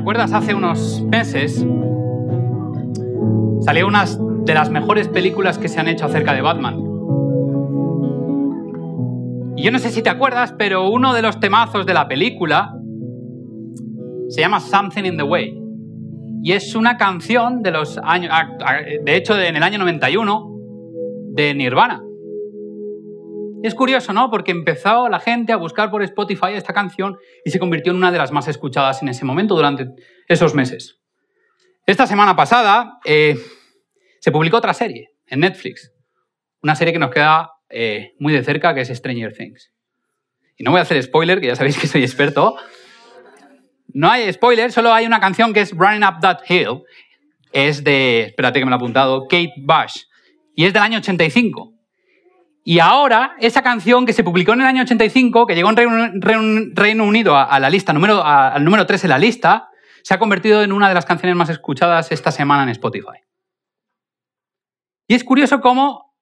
acuerdas, hace unos meses salió una de las mejores películas que se han hecho acerca de Batman. Y yo no sé si te acuerdas, pero uno de los temazos de la película se llama Something in the Way. Y es una canción de los años, de hecho, en el año 91, de Nirvana. Es curioso, ¿no? Porque empezó la gente a buscar por Spotify esta canción y se convirtió en una de las más escuchadas en ese momento durante esos meses. Esta semana pasada eh, se publicó otra serie en Netflix, una serie que nos queda eh, muy de cerca, que es Stranger Things. Y no voy a hacer spoiler, que ya sabéis que soy experto. No hay spoiler, solo hay una canción que es Running Up That Hill. Es de, espérate que me lo he apuntado, Kate Bush. Y es del año 85. Y ahora, esa canción que se publicó en el año 85, que llegó en Reino, Unido a, la lista, número, al número 3 en la lista, se ha convertido en una de las canciones más escuchadas esta semana en Spotify. Y es curioso cómo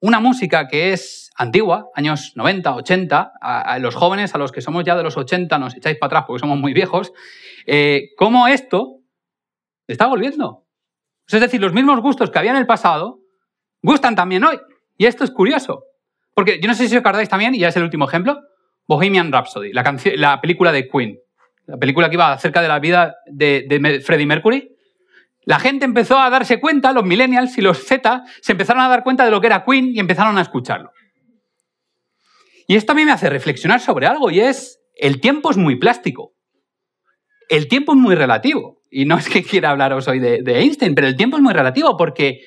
una música que es antigua, años 90, 80, a, los jóvenes, a los que somos ya de los 80, nos echáis para atrás porque somos muy viejos, eh, cómo esto está volviendo. Es decir, los mismos gustos que había en el pasado gustan también hoy. Y esto es curioso, porque yo no sé si os acordáis también, y ya es el último ejemplo, Bohemian Rhapsody, la, la película de Queen, la película que iba acerca de la vida de, Freddie Mercury. La gente empezó a darse cuenta, los millennials y los Z, se empezaron a dar cuenta de lo que era Queen y empezaron a escucharlo. Y esto a mí me hace reflexionar sobre algo, y es, el tiempo es muy plástico. El tiempo es muy relativo. Y no es que quiera hablaros hoy de, de Einstein, pero el tiempo es muy relativo porque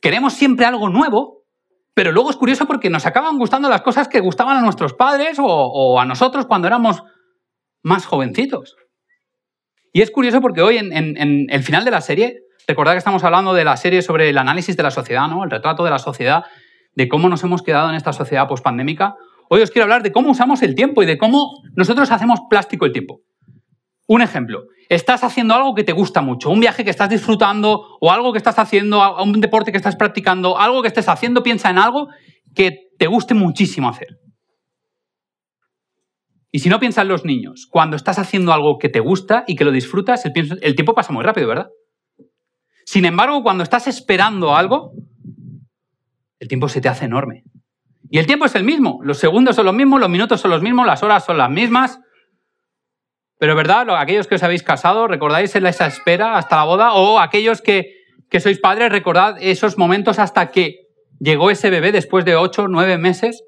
queremos siempre algo nuevo, pero luego es curioso porque nos acaban gustando las cosas que gustaban a nuestros padres o, a nosotros cuando éramos más jovencitos. Y es curioso porque hoy, en, el final de la serie, recordad que estamos hablando de la serie sobre el análisis de la sociedad, ¿no? el retrato de la sociedad, de cómo nos hemos quedado en esta sociedad pospandémica. Hoy os quiero hablar de cómo usamos el tiempo y de cómo nosotros hacemos plástico el tiempo. Un ejemplo, estás haciendo algo que te gusta mucho, un viaje que estás disfrutando o algo que estás haciendo, un deporte que estás practicando, algo que estés haciendo, piensa en algo que te guste muchísimo hacer. Y si no piensas en los niños, cuando estás haciendo algo que te gusta y que lo disfrutas, el, el tiempo pasa muy rápido, ¿verdad? Sin embargo, cuando estás esperando algo, el tiempo se te hace enorme. Y el tiempo es el mismo, los segundos son los mismos, los minutos son los mismos, las horas son las mismas, pero verdad, aquellos que os habéis casado, ¿recordáis esa espera hasta la boda? O aquellos que, sois padres, recordad esos momentos hasta que llegó ese bebé después de ocho, nueve meses.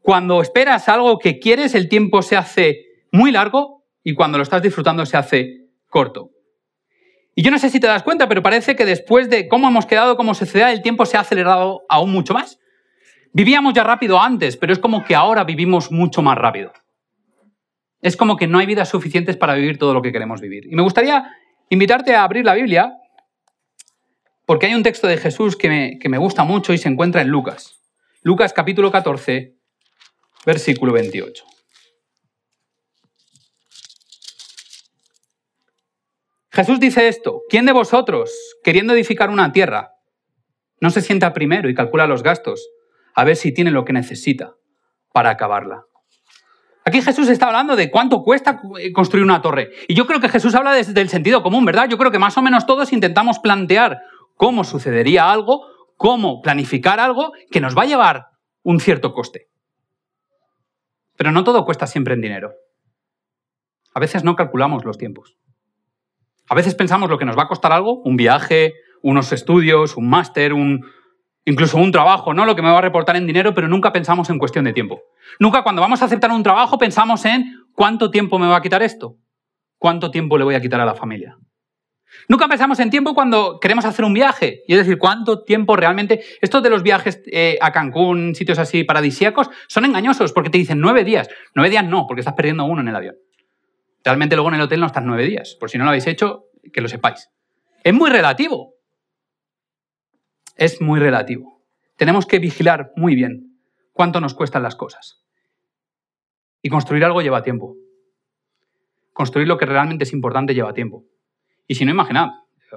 Cuando esperas algo que quieres, el tiempo se hace muy largo y cuando lo estás disfrutando se hace corto. Y yo no sé si te das cuenta, pero parece que después de cómo hemos quedado como sociedad, el tiempo se ha acelerado aún mucho más. Vivíamos ya rápido antes, pero es como que ahora vivimos mucho más rápido. Es como que no hay vidas suficientes para vivir todo lo que queremos vivir. Y me gustaría invitarte a abrir la Biblia, porque hay un texto de Jesús que me, que me gusta mucho y se encuentra en Lucas. Lucas capítulo 14, versículo 28. Jesús dice esto, ¿quién de vosotros, queriendo edificar una tierra, no se sienta primero y calcula los gastos, a ver si tiene lo que necesita para acabarla? Aquí Jesús está hablando de cuánto cuesta eh, construir una torre. Y yo creo que Jesús habla desde el sentido común, ¿verdad? Yo creo que más o menos todos intentamos plantear cómo sucedería algo, cómo planificar algo que nos va a llevar un cierto coste. Pero no todo cuesta siempre en dinero. A veces no calculamos los tiempos. A veces pensamos lo que nos va a costar algo, un viaje, unos estudios, un máster, un, incluso un trabajo, ¿no? Lo que me va a reportar en dinero, pero nunca pensamos en cuestión de tiempo. Nunca cuando vamos a aceptar un trabajo pensamos en cuánto tiempo me va a quitar esto, cuánto tiempo le voy a quitar a la familia. Nunca pensamos en tiempo cuando queremos hacer un viaje, y es decir, cuánto tiempo realmente... Estos de los viajes eh, a Cancún, sitios así paradisíacos, son engañosos porque te dicen nueve días. Nueve días no, porque estás perdiendo uno en el avión. Realmente luego en el hotel no estás nueve días. Por si no lo habéis hecho, que lo sepáis. Es muy relativo es muy relativo. Tenemos que vigilar muy bien cuánto nos cuestan las cosas. Y construir algo lleva tiempo. Construir lo que realmente es importante lleva tiempo. Y si no, imaginad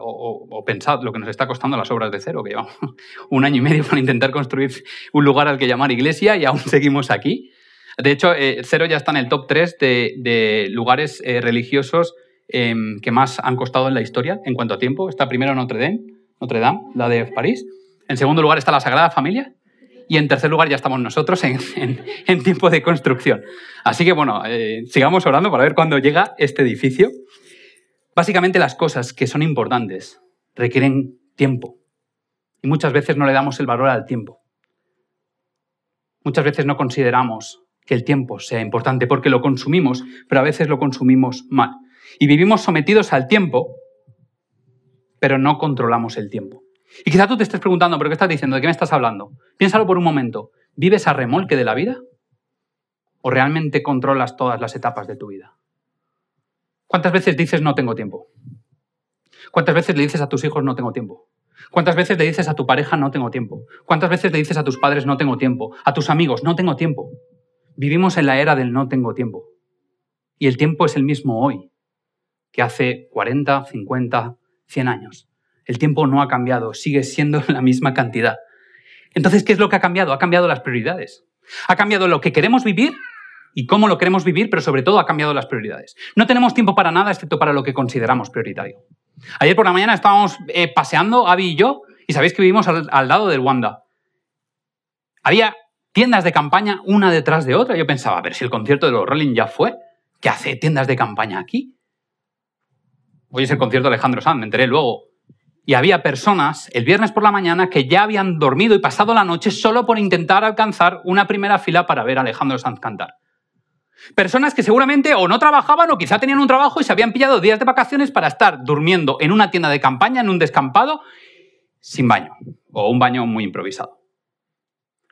o, pensad lo que nos está costando las obras de cero, que llevamos un año y medio para intentar construir un lugar al que llamar iglesia y aún seguimos aquí. De hecho, eh, Cero ya está en el top 3 de, lugares eh, religiosos em, que más han costado en la historia en cuanto a tiempo. Está primero Notre Dame, Notre Dame, la de París. En segundo lugar está la Sagrada Familia. Y en tercer lugar ya estamos nosotros en, tiempo de construcción. Así que bueno, eh, sigamos orando para ver cuándo llega este edificio. Básicamente las cosas que son importantes requieren tiempo. Y muchas veces no le damos el valor al tiempo. Muchas veces no consideramos que el tiempo sea importante porque lo consumimos, pero a veces lo consumimos mal. Y vivimos sometidos al tiempo, pero no controlamos el tiempo. Y quizá tú te estés preguntando, ¿pero qué estás diciendo? ¿De qué me estás hablando? Piénsalo por un momento. ¿Vives a remolque de la vida? ¿O realmente controlas todas las etapas de tu vida? ¿Cuántas veces dices no tengo tiempo? ¿Cuántas veces le dices a tus hijos no tengo tiempo? ¿Cuántas veces le dices a tu pareja no tengo tiempo? ¿Cuántas veces le dices a tus padres no tengo tiempo? A tus amigos no tengo tiempo. Vivimos en la era del no tengo tiempo. Y el tiempo es el mismo hoy que hace 40, 50, 100 años. El tiempo no ha cambiado, sigue siendo la misma cantidad. Entonces, ¿qué es lo que ha cambiado? Ha cambiado las prioridades. Ha cambiado lo que queremos vivir y cómo lo queremos vivir, pero sobre todo ha cambiado las prioridades. No tenemos tiempo para nada excepto para lo que consideramos prioritario. Ayer por la mañana estábamos eh, paseando, Avi y yo, y sabéis que vivimos al, al, lado del Wanda. Había tiendas de campaña una detrás de otra. Yo pensaba, a ver si el concierto de los Rolling ya fue. ¿Qué hace tiendas de campaña aquí? Hoy es el concierto de Alejandro Sanz, me enteré luego. Y había personas el viernes por la mañana que ya habían dormido y pasado la noche solo por intentar alcanzar una primera fila para ver a Alejandro Sanz cantar. Personas que seguramente o no trabajaban o quizá tenían un trabajo y se habían pillado días de vacaciones para estar durmiendo en una tienda de campaña, en un descampado, sin baño o un baño muy improvisado.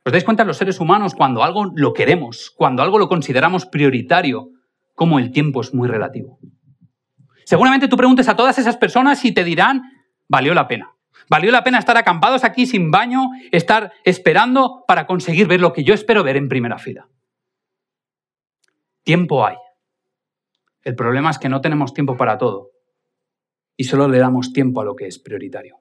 ¿Os dais cuenta los seres humanos cuando algo lo queremos, cuando algo lo consideramos prioritario, cómo el tiempo es muy relativo? Seguramente tú preguntes a todas esas personas y te dirán, valió la pena. Valió la pena estar acampados aquí sin baño, estar esperando para conseguir ver lo que yo espero ver en primera fila. Tiempo hay. El problema es que no tenemos tiempo para todo y solo le damos tiempo a lo que es prioritario.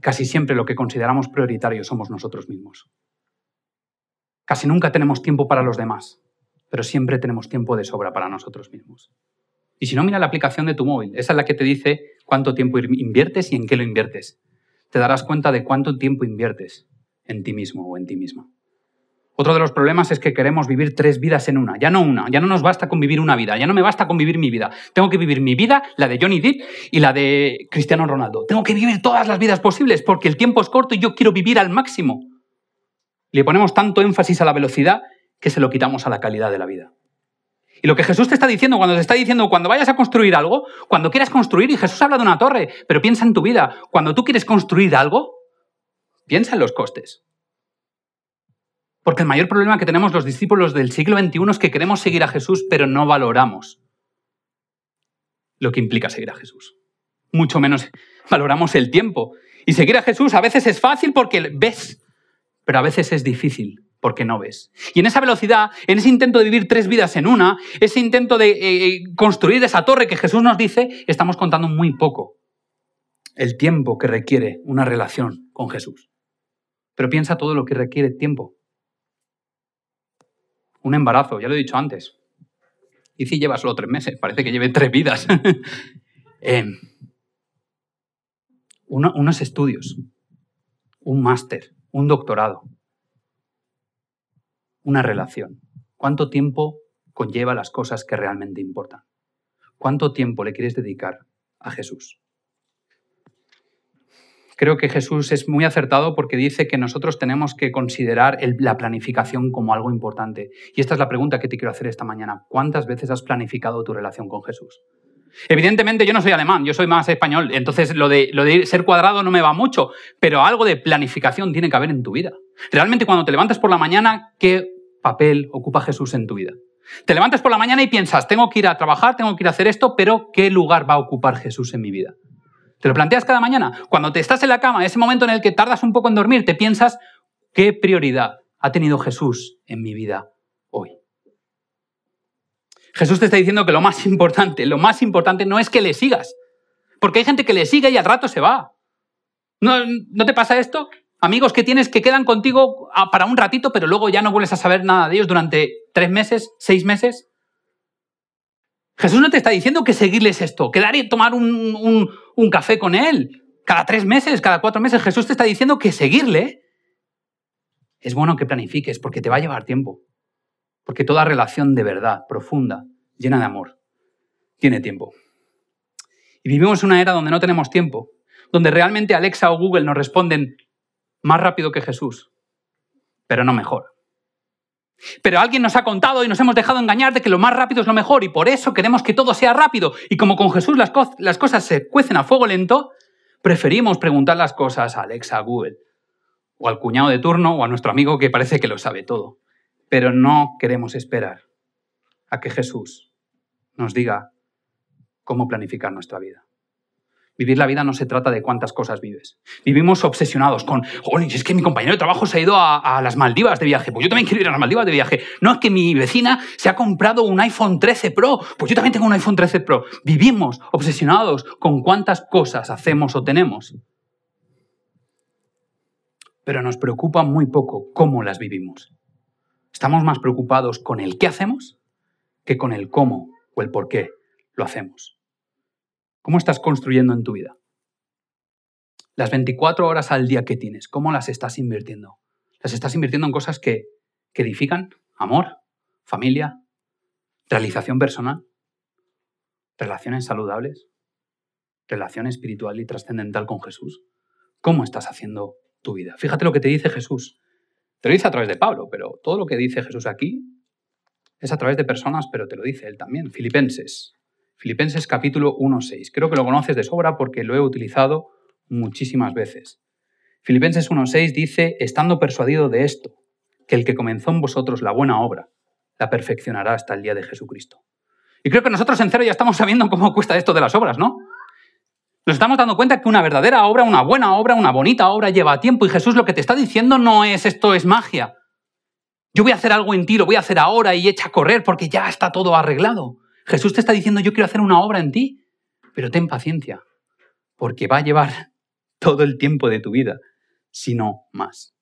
Casi siempre lo que consideramos prioritario somos nosotros mismos. Casi nunca tenemos tiempo para los demás, pero siempre tenemos tiempo de sobra para nosotros mismos. Y si no, mira la aplicación de tu móvil. Esa es la que te dice cuánto tiempo inviertes y en qué lo inviertes. Te darás cuenta de cuánto tiempo inviertes en ti mismo o en ti misma. Otro de los problemas es que queremos vivir tres vidas en una. Ya no una, ya no nos basta con vivir una vida, ya no me basta con vivir mi vida. Tengo que vivir mi vida, la de Johnny Depp y la de Cristiano Ronaldo. Tengo que vivir todas las vidas posibles porque el tiempo es corto y yo quiero vivir al máximo. Le ponemos tanto énfasis a la velocidad que se lo quitamos a la calidad de la vida. Y lo que Jesús te está diciendo, cuando te está diciendo, cuando vayas a construir algo, cuando quieras construir, y Jesús habla de una torre, pero piensa en tu vida, cuando tú quieres construir algo, piensa en los costes. Porque el mayor problema que tenemos los discípulos del siglo XXI es que queremos seguir a Jesús, pero no valoramos lo que implica seguir a Jesús. Mucho menos valoramos el tiempo. Y seguir a Jesús a veces es fácil porque ves, pero a veces es difícil porque no ves. Y en esa velocidad, en ese intento de vivir tres vidas en una, ese intento de eh, eh, construir esa torre que Jesús nos dice, estamos contando muy poco el tiempo que requiere una relación con Jesús. Pero piensa todo lo que requiere tiempo un embarazo, ya lo he dicho antes. Y si lleva solo tres meses, parece que lleve tres vidas. Em, unos estudios, un máster, un doctorado, una relación. ¿Cuánto tiempo conlleva las cosas que realmente importan? ¿Cuánto tiempo le quieres dedicar a Jesús? creo que Jesús es muy acertado porque dice que nosotros tenemos que considerar la planificación como algo importante. Y esta es la pregunta que te quiero hacer esta mañana. ¿Cuántas veces has planificado tu relación con Jesús? Evidentemente yo no soy alemán, yo soy más español, entonces lo de, ser cuadrado no me va mucho, pero algo de planificación tiene que haber en tu vida. Realmente cuando te levantas por la mañana, ¿qué papel ocupa Jesús en tu vida? Te levantas por la mañana y piensas, tengo que ir a trabajar, tengo que ir a hacer esto, pero ¿qué lugar va a ocupar Jesús en mi vida? ¿Te lo planteas cada mañana? Cuando te estás en la cama, ese momento en el que tardas un poco en dormir, te piensas, ¿qué prioridad ha tenido Jesús en mi vida? Jesús te está diciendo que lo más importante, lo más importante no es que le sigas, porque hay gente que le sigue y al rato se va. ¿No, ¿No te pasa esto? Amigos que tienes que quedan contigo para un ratito, pero luego ya no vuelves a saber nada de ellos durante ¿Tres meses? ¿Seis meses? Jesús no te está diciendo que seguirle es esto, quedar y tomar un, un café con él cada tres meses, cada cuatro meses. Jesús te está diciendo que seguirle es bueno que planifiques porque te va a llevar tiempo. Porque toda relación de verdad, profunda, llena de amor, tiene tiempo. Y vivimos una era donde no tenemos tiempo, donde realmente Alexa o Google nos responden más rápido que Jesús, pero no mejor. Pero alguien nos ha contado y nos hemos dejado engañar de que lo más rápido es lo mejor y por eso queremos que todo sea rápido. Y como con Jesús las, las cosas se cuecen a fuego lento, preferimos preguntar las cosas a Alexa, a Google, o al cuñado de turno, o a nuestro amigo que parece que lo sabe todo. Pero no queremos esperar a que Jesús nos diga cómo planificar nuestra vida. Vivir la vida no se trata de cuántas cosas vives. Vivimos obsesionados con, si es que mi compañero de trabajo se ha ido a, las Maldivas de viaje, pues yo también quiero ir a las Maldivas de viaje. No es que mi vecina se ha comprado un iPhone 13 Pro, pues yo también tengo un iPhone 13 Pro. Vivimos obsesionados con cuántas cosas hacemos o tenemos. Pero nos preocupa muy poco cómo las vivimos. Estamos más preocupados con el qué hacemos que con el cómo o el por qué lo hacemos. ¿Cómo estás construyendo en tu vida? Las 24 horas al día que tienes, ¿cómo las estás invirtiendo? ¿Las estás invirtiendo en cosas que, que edifican? Amor, familia, realización personal, relaciones saludables, relación espiritual y trascendental con Jesús. ¿Cómo estás haciendo tu vida? Fíjate lo que te dice Jesús. Te lo dice a través de Pablo, pero todo lo que dice Jesús aquí es a través de personas, pero te lo dice él también. Filipenses Filipenses capítulo 1.6. Creo que lo conoces de sobra porque lo he utilizado muchísimas veces. Filipenses 1.6 dice, estando persuadido de esto, que el que comenzó en vosotros la buena obra, la perfeccionará hasta el día de Jesucristo. Y creo que nosotros en cero ya estamos sabiendo cómo cuesta esto de las obras, ¿no? Nos estamos dando cuenta que una verdadera obra, una buena obra, una bonita obra lleva tiempo y Jesús lo que te está diciendo no es esto es magia. Yo voy a hacer algo en ti, lo voy a hacer ahora y echa a correr porque ya está todo arreglado. Jesús te está diciendo, yo quiero hacer una obra en ti, pero ten paciencia, porque va a llevar todo el tiempo de tu vida, si no más.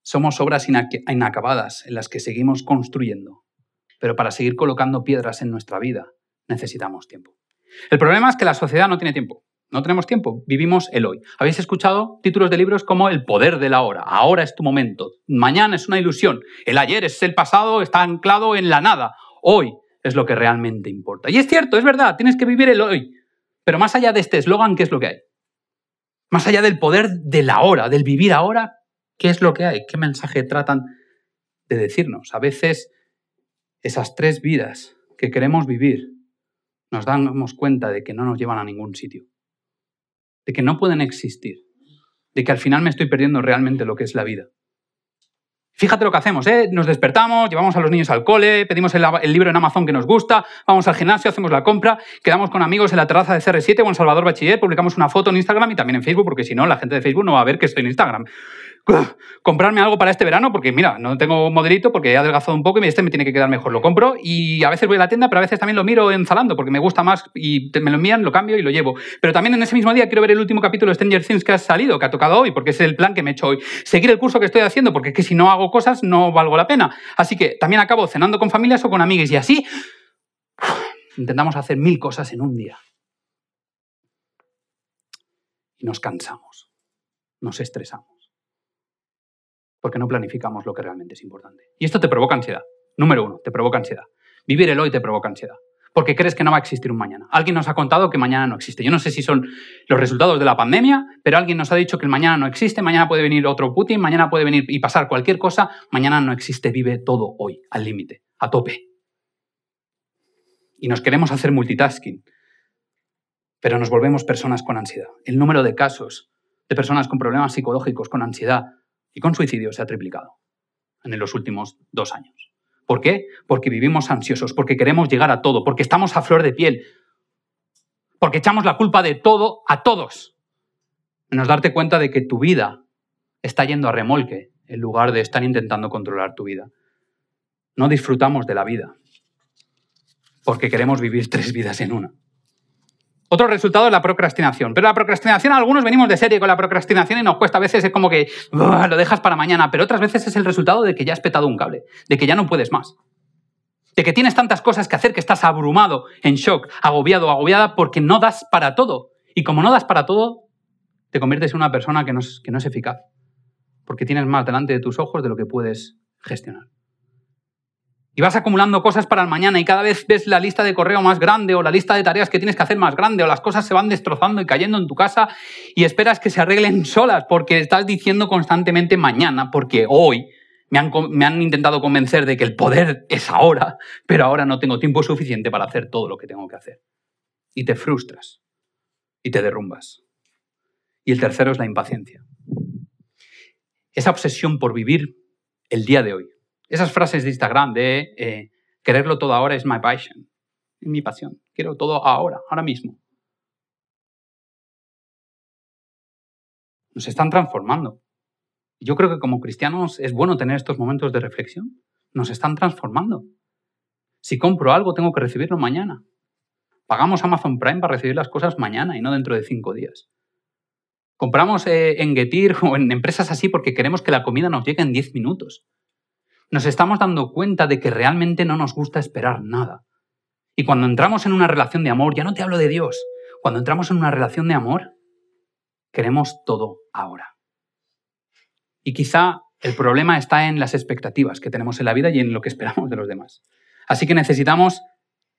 Somos obras inacabadas en las que seguimos construyendo, pero para seguir colocando piedras en nuestra vida necesitamos tiempo. El problema es que la sociedad no tiene tiempo. No tenemos tiempo, vivimos el hoy. ¿Habéis escuchado títulos de libros como El poder de la hora? Ahora es tu momento. Mañana es una ilusión. El ayer es el pasado, está anclado en la nada. Hoy es lo que realmente importa. Y es cierto, es verdad, tienes que vivir el hoy. Pero más allá de este eslogan, ¿qué es lo que hay? Más allá del poder de la hora, del vivir ahora, ¿qué es lo que hay? ¿Qué mensaje tratan de decirnos? A veces esas tres vidas que queremos vivir nos damos cuenta de que no nos llevan a ningún sitio, de que no pueden existir, de que al final me estoy perdiendo realmente lo que es la vida. Fíjate lo que hacemos, ¿eh? Nos despertamos, llevamos a los niños al cole, pedimos el, libro en Amazon que nos gusta, vamos al gimnasio, hacemos la compra, quedamos con amigos en la terraza de CR7 o Salvador Bachiller, publicamos una foto en Instagram y también en Facebook, porque si no, la gente de Facebook no va a ver que estoy en Instagram comprarme algo para este verano porque, mira, no tengo modelito porque he adelgazado un poco y este me tiene que quedar mejor. Lo compro y a veces voy a la tienda, pero a veces también lo miro en Zalando porque me gusta más y me lo envían, lo cambio y lo llevo. Pero también en ese mismo día quiero ver el último capítulo de Stranger Things que ha salido, que ha tocado hoy, porque es el plan que me he hecho hoy. Seguir el curso que estoy haciendo porque es que si no hago cosas no valgo la pena. Así que también acabo cenando con familias o con amigos y así intentamos hacer mil cosas en un día. Y nos cansamos, nos estresamos porque no planificamos lo que realmente es importante. Y esto te provoca ansiedad. Número uno, te provoca ansiedad. Vivir el hoy te provoca ansiedad. Porque crees que no va a existir un mañana. Alguien nos ha contado que mañana no existe. Yo no sé si son los resultados de la pandemia, pero alguien nos ha dicho que el mañana no existe, mañana puede venir otro Putin, mañana puede venir y pasar cualquier cosa, mañana no existe, vive todo hoy, al límite, a tope. Y nos queremos hacer multitasking, pero nos volvemos personas con ansiedad. El número de casos de personas con problemas psicológicos, con ansiedad, y con suicidio se ha triplicado en los últimos dos años. ¿Por qué? Porque vivimos ansiosos, porque queremos llegar a todo, porque estamos a flor de piel, porque echamos la culpa de todo a todos. Menos darte cuenta de que tu vida está yendo a remolque en lugar de estar intentando controlar tu vida. No disfrutamos de la vida porque queremos vivir tres vidas en una. Otro resultado es la procrastinación. Pero la procrastinación, algunos venimos de serie con la procrastinación y nos cuesta. A veces es como que lo dejas para mañana, pero otras veces es el resultado de que ya has petado un cable, de que ya no puedes más. De que tienes tantas cosas que hacer que estás abrumado, en shock, agobiado, agobiada porque no das para todo. Y como no das para todo, te conviertes en una persona que no es, que no es eficaz. Porque tienes más delante de tus ojos de lo que puedes gestionar. Y vas acumulando cosas para el mañana y cada vez ves la lista de correo más grande o la lista de tareas que tienes que hacer más grande o las cosas se van destrozando y cayendo en tu casa y esperas que se arreglen solas porque estás diciendo constantemente mañana porque hoy me han, me han intentado convencer de que el poder es ahora, pero ahora no tengo tiempo suficiente para hacer todo lo que tengo que hacer. Y te frustras y te derrumbas. Y el tercero es la impaciencia. Esa obsesión por vivir el día de hoy esas frases de Instagram de eh, quererlo todo ahora es my passion, mi pasión. Quiero todo ahora, ahora mismo. Nos están transformando. Yo creo que como cristianos es bueno tener estos momentos de reflexión. Nos están transformando. Si compro algo, tengo que recibirlo mañana. Pagamos Amazon Prime para recibir las cosas mañana y no dentro de cinco días. Compramos eh, en Getir o en empresas así porque queremos que la comida nos llegue en diez minutos nos estamos dando cuenta de que realmente no nos gusta esperar nada. Y cuando entramos en una relación de amor, ya no te hablo de Dios, cuando entramos en una relación de amor, queremos todo ahora. Y quizá el problema está en las expectativas que tenemos en la vida y en lo que esperamos de los demás. Así que necesitamos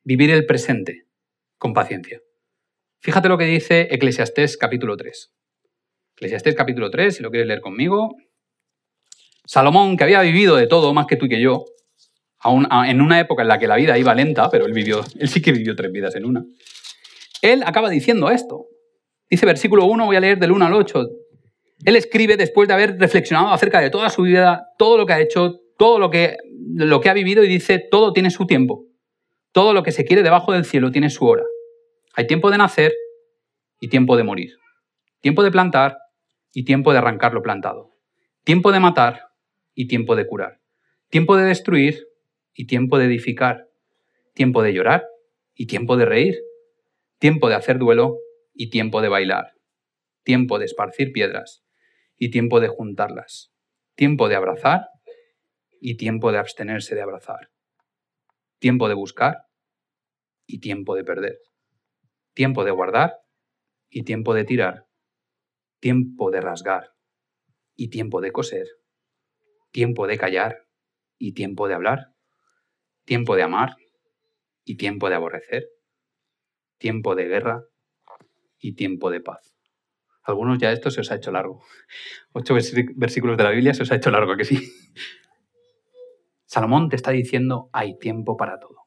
vivir el presente con paciencia. Fíjate lo que dice Eclesiastés capítulo 3. Eclesiastés capítulo 3, si lo quieres leer conmigo, Salomón, que había vivido de todo más que tú y que yo, en una época en la que la vida iba lenta, pero él, vivió, él sí que vivió tres vidas en una, él acaba diciendo esto. Dice versículo 1, voy a leer del 1 al 8. Él escribe después de haber reflexionado acerca de toda su vida, todo lo que ha hecho, todo lo que, lo que ha vivido y dice, todo tiene su tiempo. Todo lo que se quiere debajo del cielo tiene su hora. Hay tiempo de nacer y tiempo de morir. Tiempo de plantar y tiempo de arrancar lo plantado. Tiempo de matar y tiempo de curar. Tiempo de destruir y tiempo de edificar. Tiempo de llorar y tiempo de reír. Tiempo de hacer duelo y tiempo de bailar. Tiempo de esparcir piedras y tiempo de juntarlas. Tiempo de abrazar y tiempo de abstenerse de abrazar. Tiempo de buscar y tiempo de perder. Tiempo de guardar y tiempo de tirar. Tiempo de rasgar y tiempo de coser tiempo de callar y tiempo de hablar, tiempo de amar y tiempo de aborrecer, tiempo de guerra y tiempo de paz. Algunos ya esto se os ha hecho largo. Ocho versículos de la Biblia se os ha hecho largo, que sí. Salomón te está diciendo hay tiempo para todo.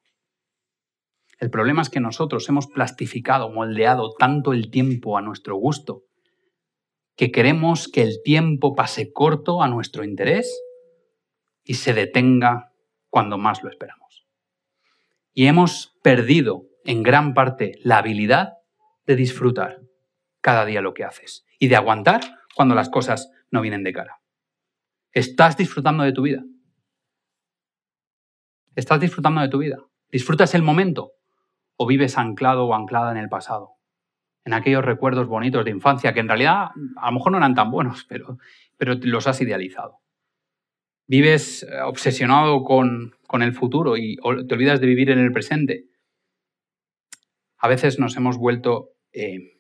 El problema es que nosotros hemos plastificado, moldeado tanto el tiempo a nuestro gusto, que queremos que el tiempo pase corto a nuestro interés y se detenga cuando más lo esperamos. Y hemos perdido en gran parte la habilidad de disfrutar cada día lo que haces y de aguantar cuando las cosas no vienen de cara. ¿Estás disfrutando de tu vida? ¿Estás disfrutando de tu vida? ¿Disfrutas el momento o vives anclado o anclada en el pasado? En aquellos recuerdos bonitos de infancia que en realidad a lo mejor no eran tan buenos, pero, pero los has idealizado vives eh, obsesionado con, el futuro y te olvidas de vivir en el presente. A veces nos hemos vuelto, eh,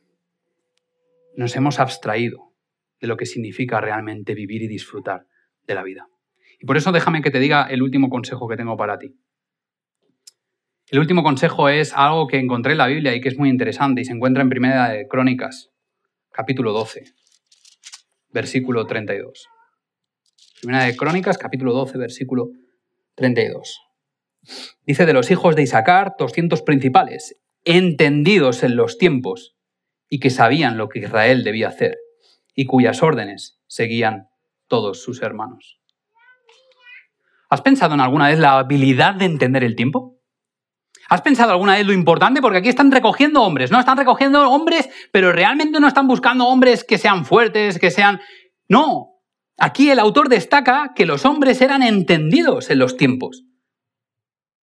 nos hemos abstraído de lo que significa realmente vivir y disfrutar de la vida. Y por eso déjame que te diga el último consejo que tengo para ti. El último consejo es algo que encontré en la Biblia y que es muy interesante y se encuentra en Primera de Crónicas, capítulo 12, versículo 32. Primera de Crónicas, capítulo 12, versículo 32. Dice de los hijos de Isaacar, 200 principales, entendidos en los tiempos y que sabían lo que Israel debía hacer y cuyas órdenes seguían todos sus hermanos. ¿Has pensado en alguna vez la habilidad de entender el tiempo? ¿Has pensado alguna vez lo importante? Porque aquí están recogiendo hombres, ¿no? Están recogiendo hombres, pero realmente no están buscando hombres que sean fuertes, que sean... No, Aquí el autor destaca que los hombres eran entendidos en los tiempos.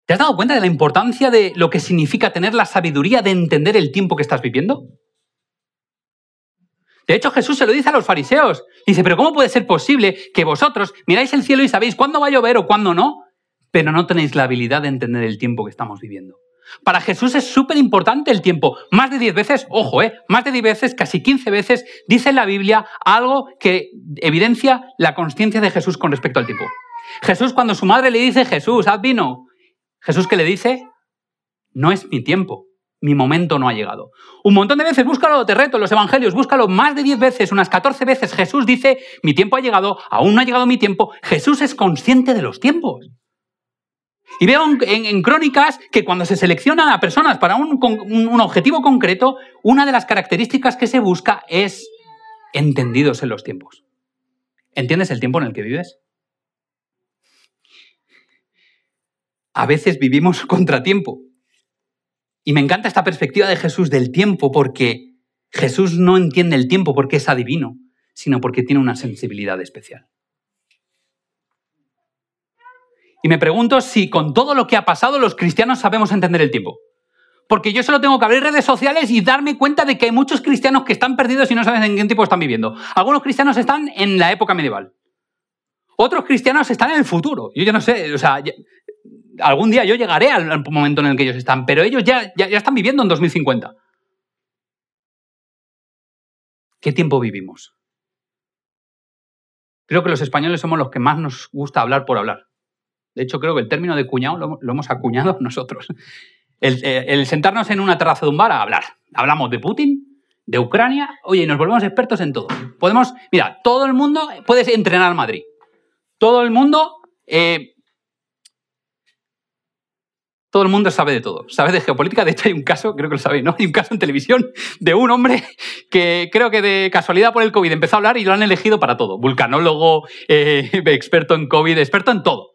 ¿Te has dado cuenta de la importancia de lo que significa tener la sabiduría de entender el tiempo que estás viviendo? De hecho, Jesús se lo dice a los fariseos. Dice, pero ¿cómo puede ser posible que vosotros miráis el cielo y sabéis cuándo va a llover o cuándo no, pero no tenéis la habilidad de entender el tiempo que estamos viviendo? Para Jesús es súper importante el tiempo. Más de 10 veces, ojo, ¿eh? más de 10 veces, casi 15 veces, dice la Biblia algo que evidencia la conciencia de Jesús con respecto al tiempo. Jesús, cuando su madre le dice, Jesús, haz vino, Jesús que le dice, no es mi tiempo, mi momento no ha llegado. Un montón de veces, búscalo, te reto, los evangelios, búscalo más de 10 veces, unas 14 veces, Jesús dice, mi tiempo ha llegado, aún no ha llegado mi tiempo. Jesús es consciente de los tiempos. Y veo en, crónicas que cuando se seleccionan a personas para un, un objetivo concreto, una de las características que se busca es entendidos en los tiempos. ¿Entiendes el tiempo en el que vives? a veces vivimos contratiempo. Y me encanta esta perspectiva de Jesús del tiempo porque Jesús no entiende el tiempo porque es adivino, sino porque tiene una sensibilidad especial. Y me pregunto si con todo lo que ha pasado los cristianos sabemos entender el tiempo. Porque yo solo tengo que abrir redes sociales y darme cuenta de que hay muchos cristianos que están perdidos y no saben en qué tiempo están viviendo. Algunos cristianos están en la época medieval. Otros cristianos están en el futuro. Yo ya no sé, o sea, algún día yo llegaré al, momento en el que ellos están, pero ellos ya, ya, están viviendo en 2050. ¿Qué tiempo vivimos? Creo que los españoles somos los que más nos gusta hablar por hablar. De hecho, creo que el término de cuñado lo, hemos acuñado nosotros. El, eh, el, sentarnos en una terraza de un bar a hablar. Hablamos de Putin, de Ucrania, oye, y nos volvemos expertos en todo. Podemos, mira, todo el mundo puede entrenar Madrid. Todo el mundo eh, todo el mundo sabe de todo. Sabe de geopolítica. De hecho, hay un caso, creo que lo sabéis, ¿no? Hay un caso en televisión de un hombre que creo que de casualidad por el COVID empezó a hablar y lo han elegido para todo. Vulcanólogo, eh, experto en COVID, experto en todo.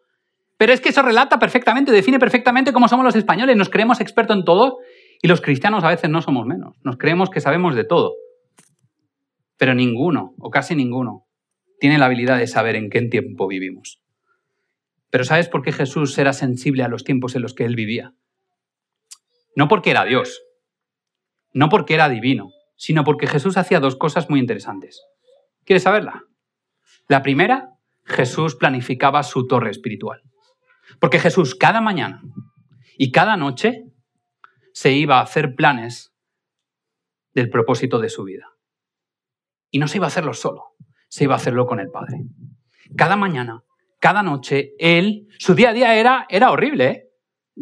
Pero es que eso relata perfectamente, define perfectamente cómo somos los españoles. Nos creemos expertos en todo y los cristianos a veces no somos menos. Nos creemos que sabemos de todo. Pero ninguno, o casi ninguno, tiene la habilidad de saber en qué tiempo vivimos. Pero ¿sabes por qué Jesús era sensible a los tiempos en los que él vivía? No porque era Dios, no porque era divino, sino porque Jesús hacía dos cosas muy interesantes. ¿Quieres saberla? La primera, Jesús planificaba su torre espiritual. Porque Jesús cada mañana y cada noche se iba a hacer planes del propósito de su vida. Y no se iba a hacerlo solo, se iba a hacerlo con el Padre. Cada mañana cada noche, él, su día a día era, era horrible,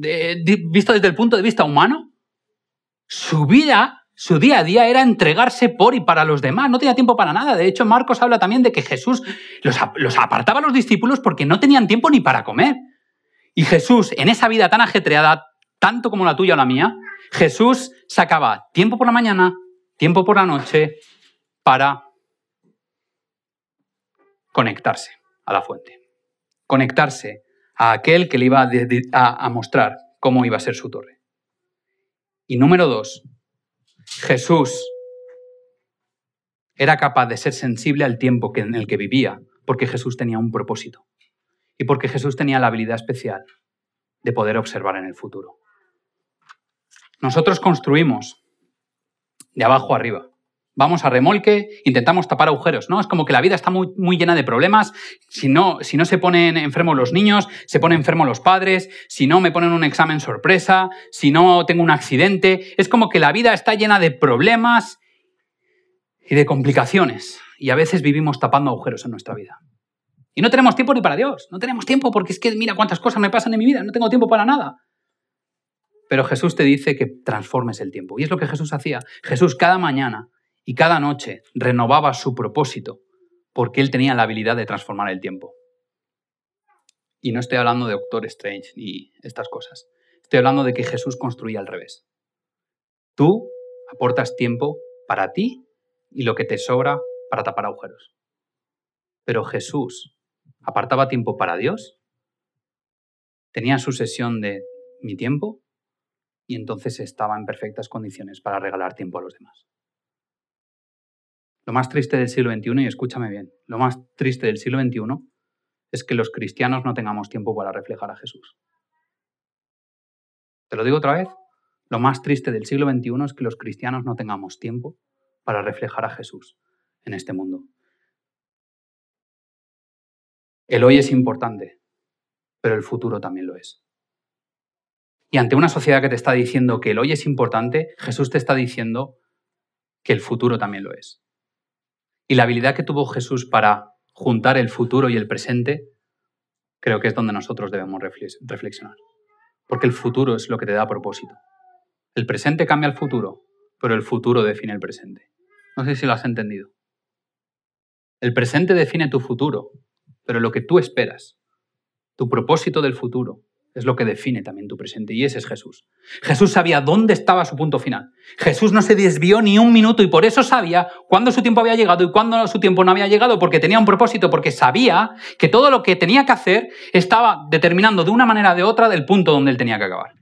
¿eh? visto desde el punto de vista humano. Su vida, su día a día era entregarse por y para los demás, no tenía tiempo para nada. De hecho, Marcos habla también de que Jesús los, los apartaba a los discípulos porque no tenían tiempo ni para comer. Y Jesús, en esa vida tan ajetreada, tanto como la tuya o la mía, Jesús sacaba tiempo por la mañana, tiempo por la noche para conectarse a la fuente conectarse a aquel que le iba a, mostrar cómo iba a ser su torre. Y número dos, Jesús era capaz de ser sensible al tiempo en el que vivía, porque Jesús tenía un propósito y porque Jesús tenía la habilidad especial de poder observar en el futuro. Nosotros construimos de abajo arriba. Vamos a remolque, intentamos tapar agujeros, ¿no? Es como que la vida está muy, muy llena de problemas. Si no, si no se ponen enfermos los niños, se ponen enfermos los padres, si no me ponen un examen sorpresa, si no tengo un accidente. Es como que la vida está llena de problemas y de complicaciones. Y a veces vivimos tapando agujeros en nuestra vida. Y no tenemos tiempo ni para Dios. No tenemos tiempo porque es que mira cuántas cosas me pasan en mi vida. No tengo tiempo para nada. Pero Jesús te dice que transformes el tiempo. Y es lo que Jesús hacía. Jesús cada mañana y cada noche renovaba su propósito porque él tenía la habilidad de transformar el tiempo. Y no estoy hablando de Doctor Strange ni estas cosas. Estoy hablando de que Jesús construía al revés. Tú aportas tiempo para ti y lo que te sobra para tapar agujeros. Pero Jesús apartaba tiempo para Dios, tenía su sesión de mi tiempo y entonces estaba en perfectas condiciones para regalar tiempo a los demás. Lo más triste del siglo XXI, y escúchame bien, lo más triste del siglo XXI es que los cristianos no tengamos tiempo para reflejar a Jesús. Te lo digo otra vez, lo más triste del siglo XXI es que los cristianos no tengamos tiempo para reflejar a Jesús en este mundo. El hoy es importante, pero el futuro también lo es. Y ante una sociedad que te está diciendo que el hoy es importante, Jesús te está diciendo que el futuro también lo es. Y la habilidad que tuvo Jesús para juntar el futuro y el presente, creo que es donde nosotros debemos reflexionar. Porque el futuro es lo que te da propósito. El presente cambia el futuro, pero el futuro define el presente. No sé si lo has entendido. El presente define tu futuro, pero lo que tú esperas, tu propósito del futuro, es lo que define también tu presente. Y ese es Jesús. Jesús sabía dónde estaba su punto final. Jesús no se desvió ni un minuto y por eso sabía cuándo su tiempo había llegado y cuándo su tiempo no había llegado, porque tenía un propósito, porque sabía que todo lo que tenía que hacer estaba determinando de una manera o de otra del punto donde él tenía que acabar.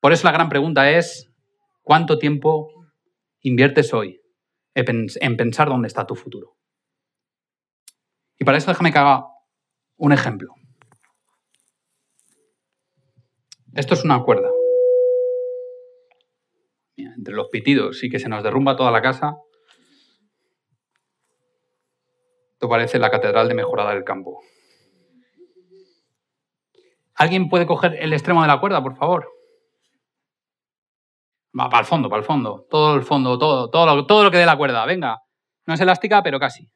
Por eso la gran pregunta es, ¿cuánto tiempo inviertes hoy en pensar dónde está tu futuro? Y para eso déjame que haga un ejemplo. Esto es una cuerda. entre los pitidos y que se nos derrumba toda la casa, esto parece la catedral de Mejorada del Campo. ¿Alguien puede coger el extremo de la cuerda, por favor? Va, para el fondo, para el fondo. Todo el fondo, todo, todo, todo lo que dé la cuerda. Venga. No es elástica, pero casi.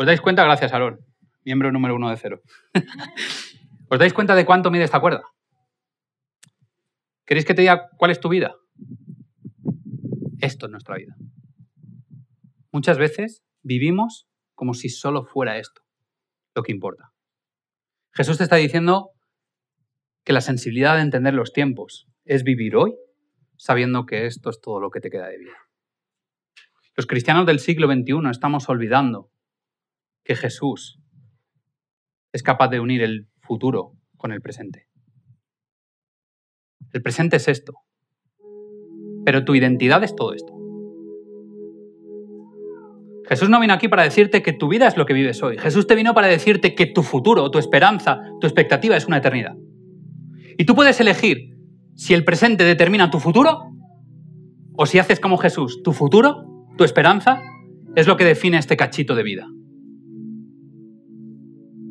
¿Os dais cuenta? Gracias, Aaron, miembro número uno de cero. ¿Os dais cuenta de cuánto mide esta cuerda? ¿Queréis que te diga cuál es tu vida? Esto es nuestra vida. Muchas veces vivimos como si solo fuera esto lo que importa. Jesús te está diciendo que la sensibilidad de entender los tiempos es vivir hoy sabiendo que esto es todo lo que te queda de vida. Los cristianos del siglo XXI estamos olvidando que Jesús es capaz de unir el futuro con el presente. El presente es esto, pero tu identidad es todo esto. Jesús no vino aquí para decirte que tu vida es lo que vives hoy. Jesús te vino para decirte que tu futuro, tu esperanza, tu expectativa es una eternidad. Y tú puedes elegir si el presente determina tu futuro o si haces como Jesús. Tu futuro, tu esperanza, es lo que define este cachito de vida.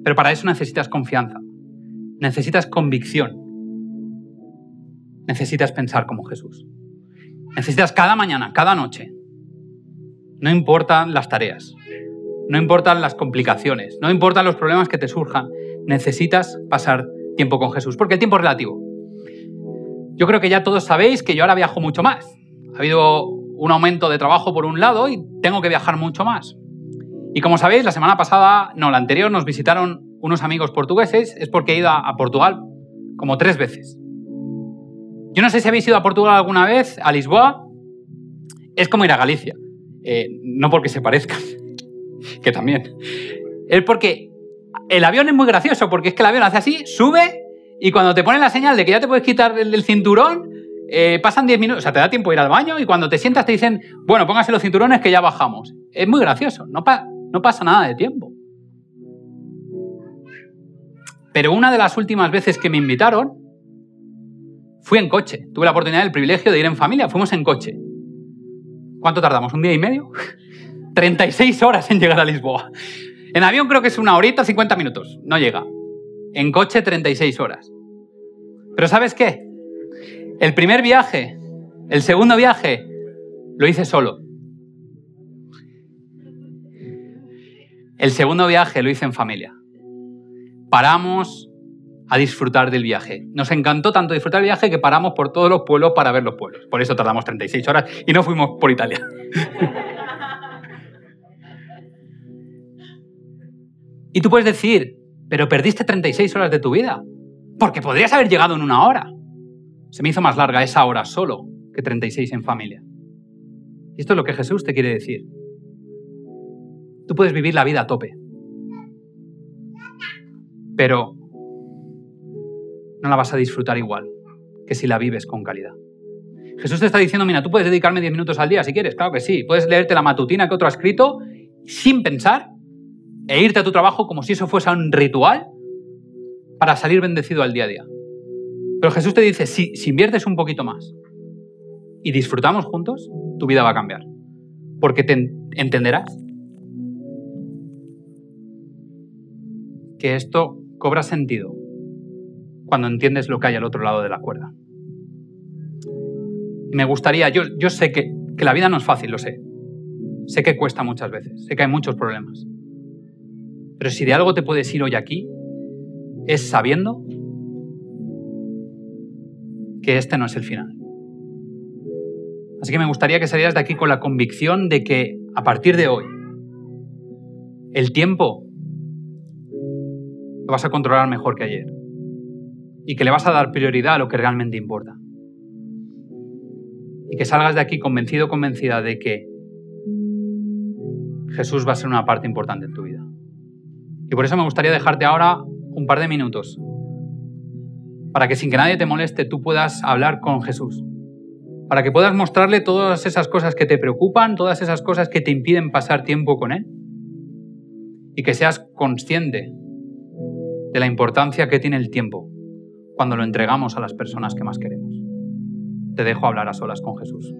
Pero para eso necesitas confianza, necesitas convicción, necesitas pensar como Jesús. Necesitas cada mañana, cada noche. No importan las tareas, no importan las complicaciones, no importan los problemas que te surjan. Necesitas pasar tiempo con Jesús, porque el tiempo es relativo. Yo creo que ya todos sabéis que yo ahora viajo mucho más. Ha habido un aumento de trabajo por un lado y tengo que viajar mucho más. Y como sabéis, la semana pasada, no, la anterior, nos visitaron unos amigos portugueses, es porque he ido a, Portugal como tres veces. Yo no sé si habéis ido a Portugal alguna vez, a Lisboa. Es como ir a Galicia. Eh, no porque se parezcan, que también. Es porque el avión es muy gracioso, porque es que el avión hace así, sube y cuando te ponen la señal de que ya te puedes quitar el, cinturón, eh, pasan 10 minutos, o sea, te da tiempo de ir al baño y cuando te sientas te dicen, bueno, póngase los cinturones que ya bajamos. Es muy gracioso, no, no pasa nada de tiempo. Pero una de las últimas veces que me invitaron, fui en coche. Tuve la oportunidad, el privilegio de ir en familia, fuimos en coche. ¿Cuánto tardamos? ¿Un día y medio? 36 horas en llegar a Lisboa. En avión creo que es una horita, 50 minutos. No llega. En coche 36 horas. Pero ¿sabes qué? El primer viaje, el segundo viaje, lo hice solo. El segundo viaje lo hice en familia. Paramos a disfrutar del viaje. Nos encantó tanto disfrutar del viaje que paramos por todos los pueblos para ver los pueblos. Por eso tardamos 36 horas y no fuimos por Italia. y tú puedes decir, pero perdiste 36 horas de tu vida, porque podrías haber llegado en una hora. Se me hizo más larga esa hora solo que 36 en familia. Y esto es lo que Jesús te quiere decir. Tú puedes vivir la vida a tope, pero no la vas a disfrutar igual que si la vives con calidad. Jesús te está diciendo, mira, tú puedes dedicarme 10 minutos al día si quieres, claro que sí. Puedes leerte la matutina que otro ha escrito sin pensar e irte a tu trabajo como si eso fuese un ritual para salir bendecido al día a día. Pero Jesús te dice, si, si inviertes un poquito más y disfrutamos juntos, tu vida va a cambiar. Porque te entenderás que esto cobra sentido cuando entiendes lo que hay al otro lado de la cuerda. Me gustaría, yo, yo sé que, que la vida no es fácil, lo sé. Sé que cuesta muchas veces, sé que hay muchos problemas. Pero si de algo te puedes ir hoy aquí, es sabiendo que este no es el final. Así que me gustaría que salieras de aquí con la convicción de que a partir de hoy, el tiempo lo vas a controlar mejor que ayer y que le vas a dar prioridad a lo que realmente importa. Y que salgas de aquí convencido o convencida de que Jesús va a ser una parte importante en tu vida. Y por eso me gustaría dejarte ahora un par de minutos para que sin que nadie te moleste tú puedas hablar con Jesús. Para que puedas mostrarle todas esas cosas que te preocupan, todas esas cosas que te impiden pasar tiempo con Él. Y que seas consciente de la importancia que tiene el tiempo cuando lo entregamos a las personas que más queremos. Te dejo hablar a solas con Jesús.